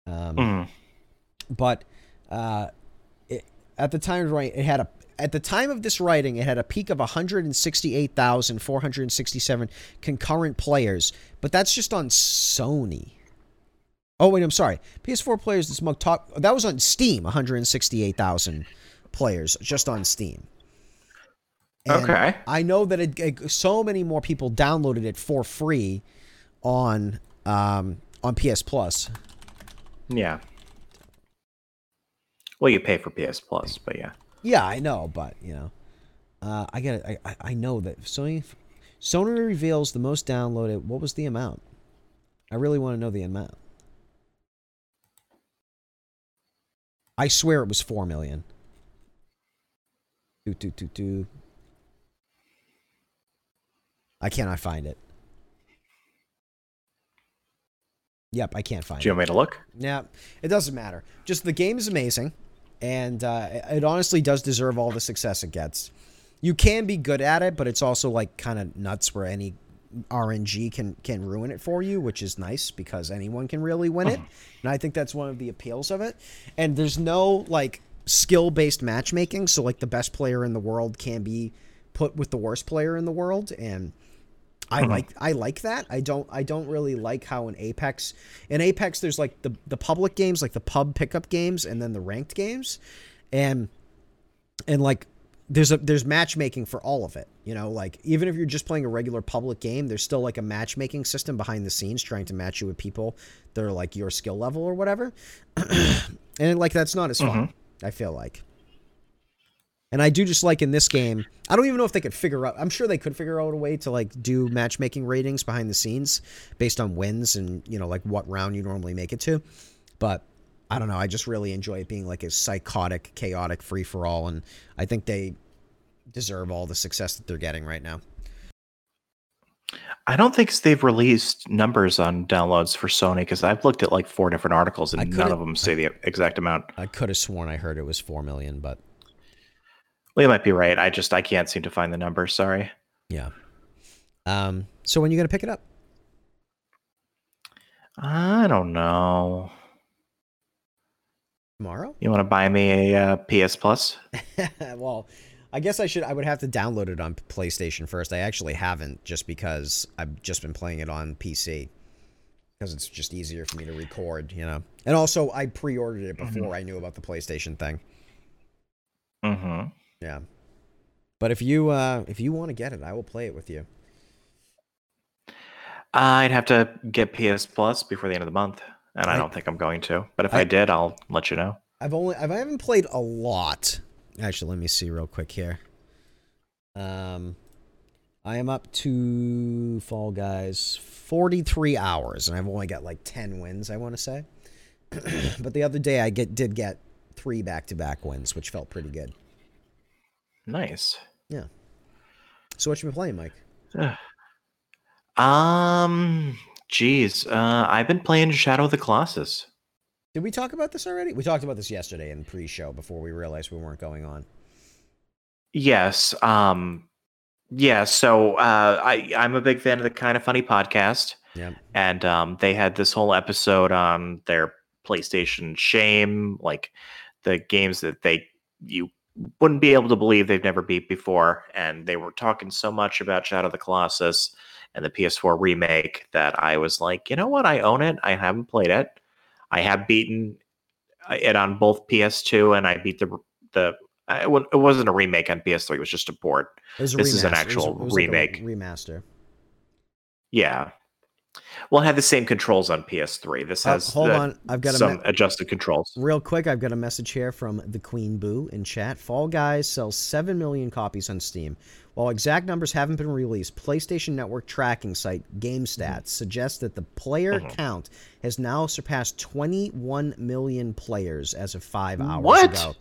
Um, Mm. but uh, it, at the time writing, it had a at the time of this writing, it had a peak of 168,467 concurrent players. But that's just on Sony. Oh wait, I'm sorry. PS4 players. This mug top that was on Steam. 168,000 players just on Steam. And Okay. I know that it, it- so many more people downloaded it for free on um, on PS Plus. Yeah. Well, you pay for PS Plus, but yeah. Yeah, I know, but you know, uh, I get I, I I know that Sony Sony reveals the most downloaded. What was the amount? I really want to know the amount. I swear it was four million. Do do do do. I cannot find it. Yep, I can't find it. Do you want me to look? Yeah, it doesn't matter. Just the game is amazing, and uh, it honestly does deserve all the success it gets. You can be good at it, but it's also like kind of nuts where any RNG can can ruin it for you, which is nice because anyone can really win it, uh-huh. and I think that's one of the appeals of it. And there's no like skill based matchmaking, so like the best player in the world can be put with the worst player in the world, and I uh-huh. like I like that. I don't I don't really like how in Apex in Apex there's like the the public games like the pub pickup games and then the ranked games, and and like there's a there's matchmaking for all of it. You know, like even if you're just playing a regular public game, there's still like a matchmaking system behind the scenes trying to match you with people that are like your skill level or whatever. and like that's not as fun. Mm-hmm. I feel like. And I do just like in this game, I don't even know if they could figure out. I'm sure they could figure out a way to like do matchmaking ratings behind the scenes based on wins and you know like what round you normally make it to. But I don't know. I just really enjoy it being like a psychotic, chaotic free for all, and I think they deserve all the success that they're getting right now. I don't think they've released numbers on downloads for Sony because I've looked at like four different articles and none of them say the exact amount. I could have sworn I heard it was four million, but Well, you might be right. I just I can't seem to find the number. Sorry. yeah. Um. So when are you gonna pick it up? I don't know. Tomorrow? You want to buy me a uh, PS Plus? well, I guess I should. I would have to download it on PlayStation first. I actually haven't, just because I've just been playing it on PC, because it's just easier for me to record, you know. And also, I pre-ordered it before I knew about the PlayStation thing. Mm-hmm. Yeah. But if you uh, if you want to get it, I will play it with you. I'd have to get PS Plus before the end of the month, and I, I- don't think I'm going to. But if I- I, did, I'll let you know. I've only I've, I haven't played a lot. Actually, let me see real quick here. Um, I am up to Fall Guys forty three hours, and I've only got like ten wins. I want to say, but the other day I get did get three back to back wins, which felt pretty good. Nice. Yeah. So what you been playing, Mike? Um, jeez, uh, I've been playing Shadow of the Colossus. Did we talk about this already? We talked about this yesterday in pre-show before we realized we weren't going on. Yes. Um, yeah. So uh, I I'm a big fan of the Kind of Funny podcast, Yeah. and um, they had this whole episode on their PlayStation shame, like the games that they you wouldn't be able to believe they've never beat before, and they were talking so much about Shadow of the Colossus and the PS4 remake that I was like, you know what? I own it. I haven't played it. I have beaten uh, it on both PS2, and I beat the the. It wasn't a remake on PS3; it was just a port. It was a This is an remaster. It was actual it was like a remake. remaster. Yeah. Well, it had the same controls on PS3. This Uh, has hold the- on, I've got some me- adjusted controls. Real quick, I've got a message here from the Queen Boo in chat. Fall Guys sells 7 million copies on Steam. While exact numbers haven't been released, PlayStation Network tracking site GameStats suggests that the player Mhm. count has now surpassed 21 million players as of five hours What? ago.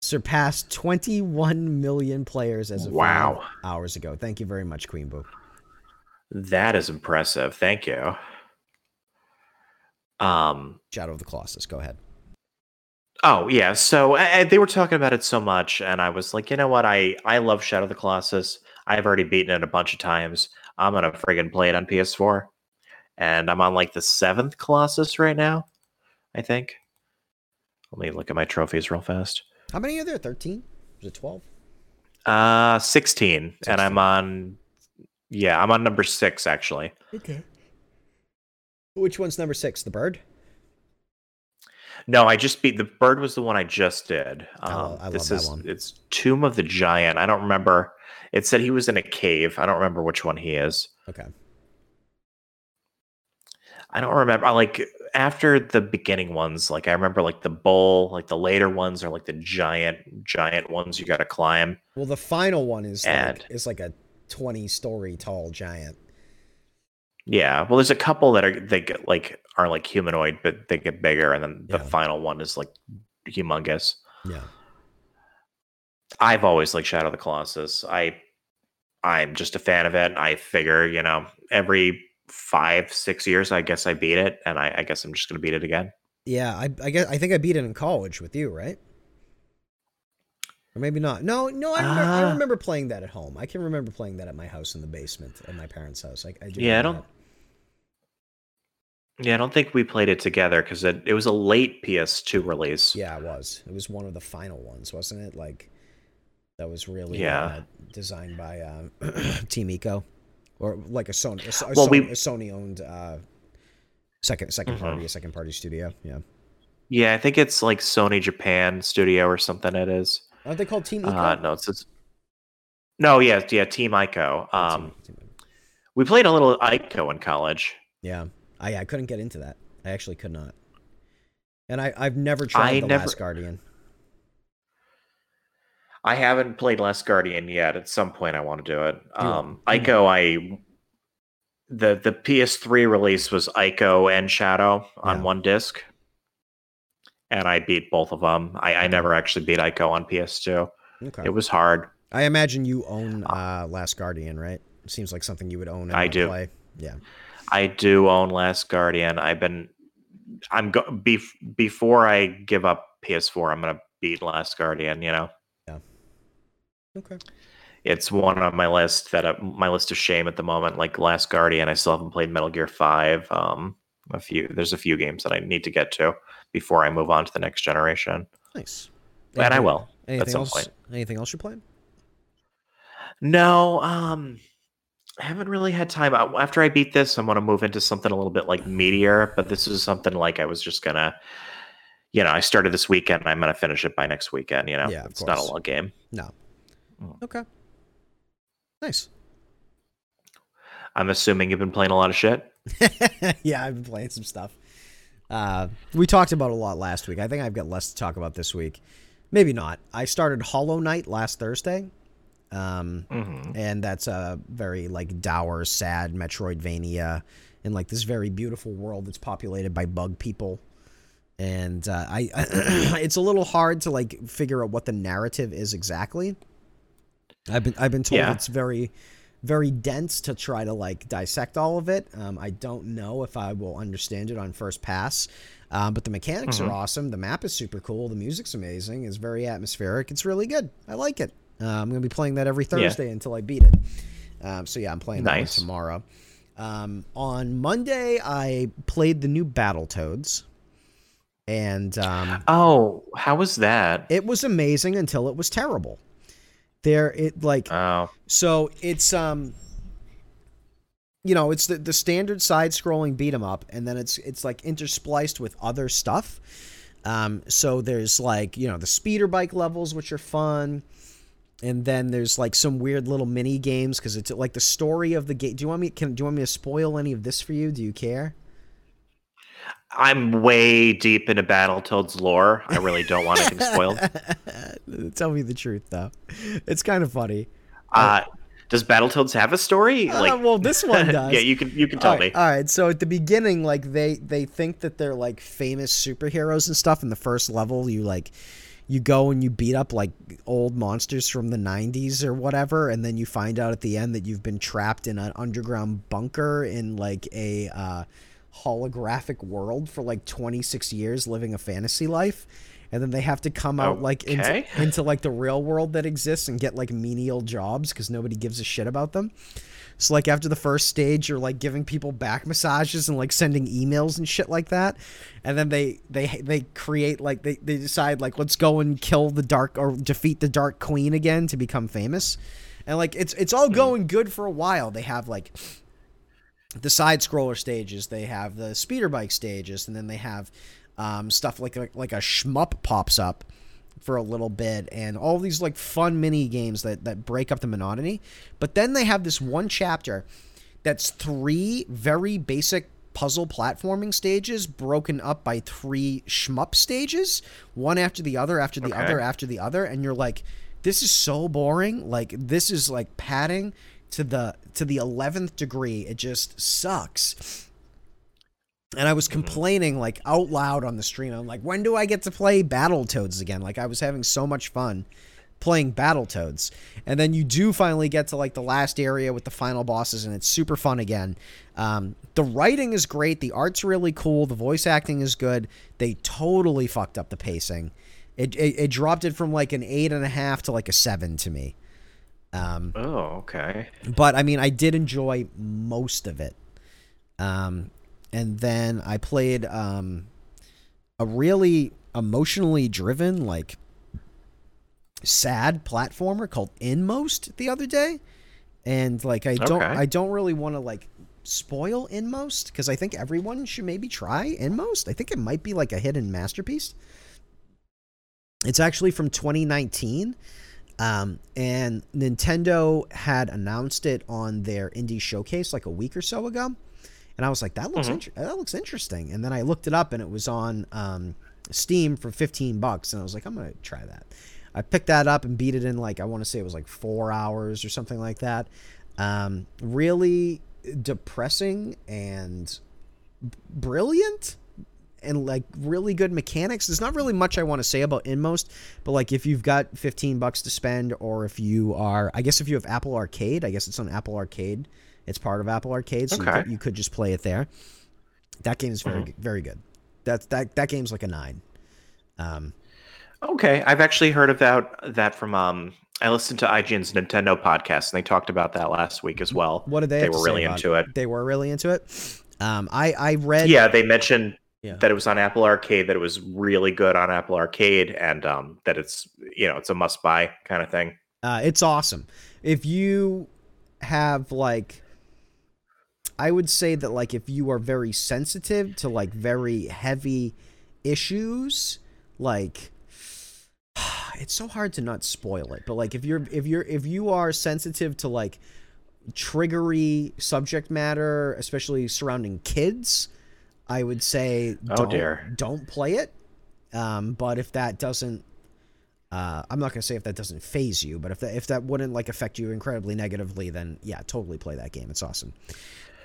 Surpassed 21 million players as of Wow. five hours ago. Thank you very much, Queen Boo. That is impressive. Thank you. Um, Shadow of the Colossus. Go ahead. Oh yeah, so uh, they were talking about it so much, and I was like, you know what? I I love Shadow of the Colossus. I've already beaten it a bunch of times. I'm gonna friggin' play it on PS4, and I'm on like the seventh Colossus right now. I think. Let me look at my trophies real fast. How many are there? 13? Is it 12? Uh, 16, 16. and I'm on. Yeah, I'm on number six actually. Okay. Which one's number six? The bird? No, I just beat the bird was the one I just did. Um, Oh, I love this that is one. it's Tomb of the Giant. I don't remember. It said he was in a cave. I don't remember which one he is. Okay. I don't remember. I like after the beginning ones. Like I remember like the bull. Like the later ones are like the giant, giant ones you got to climb. Well, the final one is And- like, is like a 20 story tall giant. Yeah. Well, there's a couple that are they get like are like humanoid, but they get bigger, and then the Yeah. final one is like humongous. Yeah. I've always liked Shadow of the Colossus. I I'm just a fan of it. I figure, you know, every five, six years, I guess I beat it, and I, I guess I'm just gonna beat it again. Yeah, I, I guess I think I beat it in college with you, right? Or maybe not. No, no, I remember, I Ah. remember playing that at home. I can remember playing that at my house in the basement at my parents' house. I, I Yeah, I don't- Yeah, I don't think we played it together because it, it was a late PS2 release. Yeah, it was. It was one of the final ones, wasn't it? Like that was really Yeah. uh, designed by uh, Team Ico, or like a Sony, a, Sony- Well, we- a Sony owned uh, second second Mhm. party, a second party studio. Yeah, Yeah, I think it's like Sony Japan Studio or something. It is. aren't they called Team Ico? Uh, no, it's, it's no, yeah, yeah, Team Ico. Oh, Um, Team- Team- we played a little Ico in college. Yeah, I I couldn't get into that. I actually could not. And I I've never tried I the never- Last Guardian. I haven't played Last Guardian yet. At some point, I want to do it. Do it. Um, Ico, I the the PS3 release was Ico and Shadow on Yeah. one disc, and I beat both of them. I, I never actually beat Ico on PS2. Okay. It was hard. I imagine you own uh, Last Guardian, right? It seems like something you would own. And I do. Play. Yeah. I do own Last Guardian. I've been I'm go bef- before I give up PS4. I'm gonna beat Last Guardian. You know, Yeah. Okay. it's one on my list that uh, my list of shame at the moment. Like Last Guardian, I still haven't played Metal Gear Five. Um, a few there's a few games that I need to get to before I move on to the next generation, Nice. and I will Anything at some else? point. Anything else you playing? No, um, I haven't really had time. After I beat this, I'm gonna move into something a little bit like meteor. But this is something like I was just gonna, you know, I started this weekend. I'm gonna finish it by next weekend. You know, Yeah, it's not a long game. No. Mm. Okay. Nice. I'm assuming you've been playing a lot of shit. yeah, I've been playing some stuff. Uh, we talked about a lot last week. I think I've got less to talk about this week. Maybe not. I started Hollow Knight last Thursday. Um, hmm and that's a very like dour, sad Metroidvania in like this very beautiful world that's populated by bug people. And uh, I, it's a little hard to like figure out what the narrative is exactly. I've been I've been told Yeah. it's very, very dense to try to like dissect all of it. Um, I don't know if I will understand it on first pass. Um, but the mechanics Mhm. are awesome. The map is super cool. The music's amazing. It's very atmospheric. It's really good. I like it. Uh, I'm gonna be playing that every Thursday until I beat it. Um, so yeah, I'm playing that tomorrow. Um, on Monday, I played the new Battletoads, and um, Oh, how was that? it was amazing until it was terrible. There, it like Oh, so it's um you know, it's the, the standard side scrolling beat 'em up and then it's it's like interspliced with other stuff. Um so there's like, you know, the speeder bike levels which are fun. And then there's like some weird little mini games cuz it's like the story of the game. Do you want me can do you want me to spoil any of this for you? Do you care? I'm way deep into Battletoads lore. I really don't want anything spoiled. Tell me the truth though. It's kind of funny. Uh, does Battletoads have a story? Uh, well, this one does. yeah, you can you can tell all right, me. All right, so at the beginning, like they they think that they're like famous superheroes and stuff. In the first level, you like you go and you beat up like old monsters from the 90s or whatever and then you find out at the end that you've been trapped in an underground bunker in like a uh, holographic world for like 26 years living a fantasy life and then they have to come out like into into like the real world that exists and get like menial jobs because nobody gives a shit about them. So like after the first stage, you're like giving people back massages and like sending emails and shit like that, and then they they they create like they they decide like let's go and kill the dark or defeat the Dark Queen again to become famous, and like it's it's all going good for a while. They have like the side scroller stages, they have the speeder bike stages, and then they have um, stuff like a, like a shmup pops up for a little bit, and all these like fun mini games that that break up the monotony. But then they have this one chapter that's three very basic puzzle platforming stages broken up by three shmup stages, one after the other, after the Okay. other, after the other, and you're like, this is so boring. Like this is like padding to the to the eleventh degree. It just sucks. And I was complaining like out loud on the stream. I'm like, when do I get to play Battletoads again? Like I was having so much fun playing Battletoads. And then you do finally get to like the last area with the final bosses, and it's super fun again. Um, the writing is great, the art's really cool, the voice acting is good. They totally fucked up the pacing. It, it, it dropped it from like an eight and a half to like a seven to me. Um, Oh, okay. but I mean, I did enjoy most of it. Um, and then I played um, a really emotionally driven, like sad platformer called Inmost the other day, and like I don't, Okay. I don't really want to like spoil Inmost because I think everyone should maybe try Inmost. I think it might be like a hidden masterpiece. It's actually from 2019. Um, and Nintendo had announced it on their indie showcase like a week or so ago, and I was like, "That looks Mhm. inter- that looks interesting." And then I looked it up, and it was on um, Steam for fifteen bucks, and I was like, "I'm gonna try that." I picked that up and beat it in like I want to say it was like four hours or something like that. Um, really depressing and brilliant and like really good mechanics. There's not really much I want to say about Inmost, but like if you've got 15 bucks to spend or if you are I guess if you have Apple Arcade, I guess it's on Apple Arcade. It's part of Apple Arcade, so you, could, you could just play it there. That game is very Mhm. very good. That that that game's like a 9. Um Okay, I've actually heard about that from um. I listened to IGN's Nintendo podcast, and they talked about that last week as well. what did they They were really into it. They were really into it. Um I I read Yeah, they mentioned Yeah. that it was on Apple Arcade, that it was really good on Apple Arcade, and um, that it's you know it's a must buy kind of thing. Uh, it's awesome. If you have like, I would say that like if you are very sensitive to like very heavy issues, like it's so hard to not spoil it. But like if you're if you're if you are sensitive to like triggery subject matter, especially surrounding kids, I would say Oh, don't, dear. don't play it. Um, but if that doesn't uh, I'm not gonna say if that doesn't phase you, but if that if that wouldn't like affect you incredibly negatively, then yeah, totally play that game. It's awesome.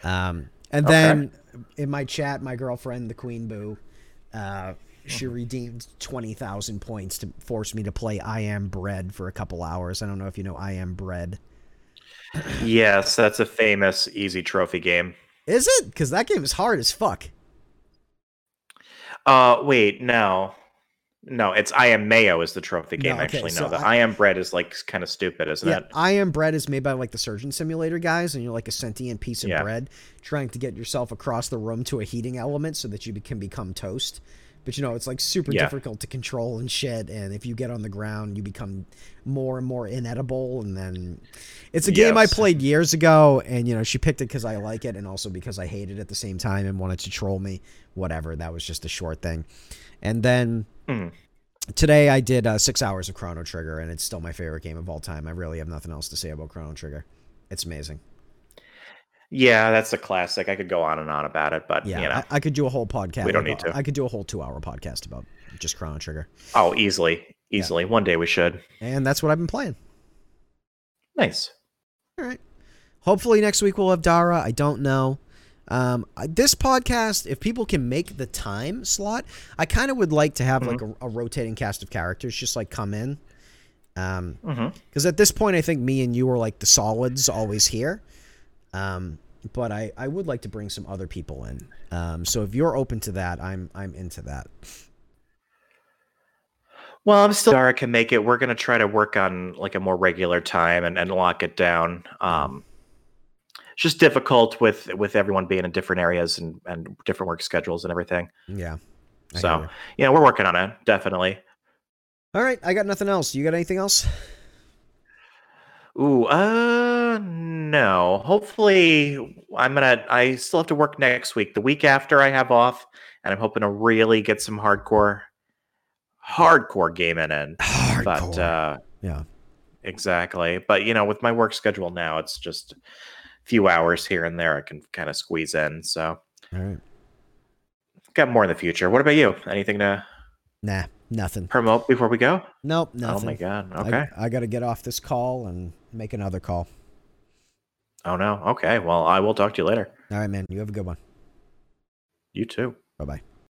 Um, and Okay. then in my chat, my girlfriend, the Queen Boo, uh, she redeemed twenty thousand points to force me to play I Am Bread for a couple hours. I don't know if you know I Am Bread. Yes, that's a famous easy trophy game. Is it? Because that game is hard as fuck. Uh, wait, no, no, it's I am Mayo is the trophy game. No, okay, actually, so no, the I- I, am Bread is like kind of stupid, isn't Yeah, it? I Am Bread is made by like the Surgeon Simulator guys, and you're like a sentient piece of Yeah. bread trying to get yourself across the room to a heating element so that you can become toast. But you know, it's like super Yeah. difficult to control and shit. And if you get on the ground, you become more and more inedible. And then it's a game I played years ago, and you know, she picked it because I like it and also because I hate it at the same time and wanted to troll me. Whatever, that was just a short thing. And then Mhm. today I did uh, six hours of Chrono Trigger, and it's still my favorite game of all time. I really have nothing else to say about Chrono Trigger. It's amazing. Yeah, that's a classic. I could go on and on about it, but Yeah, you know, I, I could do a whole podcast. We don't need to. I could do a whole two-hour podcast about just Chrono Trigger, oh, easily, easily. One day we should. and that's what I've been playing. Nice. All right. Hopefully next week we'll have Dara. I don't know. Um, I- this podcast, if people can make the time slot, I kind of would like to have like a, a rotating cast of characters just like come in. Um, hmm because at this point I think me and you are like the solids always here. Um, but I, I would like to bring some other people in. Um, so if you're open to that, I'm I'm into that. Well, I'm still Dara can make it. We're gonna try to work on like a more regular time and, and lock it down. Um, it's just difficult with with everyone being in different areas and, and different work schedules and everything. Yeah. I So ya. yeah, we're working on it definitely. All right, I got nothing else. You got anything else? Ooh, uh, no. Hopefully, I'm gonna. I still have to work next week. The week after, I have off, and I'm hoping to really get some hardcore, hardcore gaming in. Hardcore. But uh, yeah. exactly. But you know, with my work schedule now, it's just a few hours here and there I can kind of squeeze in. So, All right. got more in the future. What about you? Anything to Nah, nothing. promote before we go? Nope, nothing. Oh my god. I- Okay. I, got to get off this call and make another call. Oh no. Okay. Well, I will talk to you later. All right, man. You have a good one. You too. Bye bye.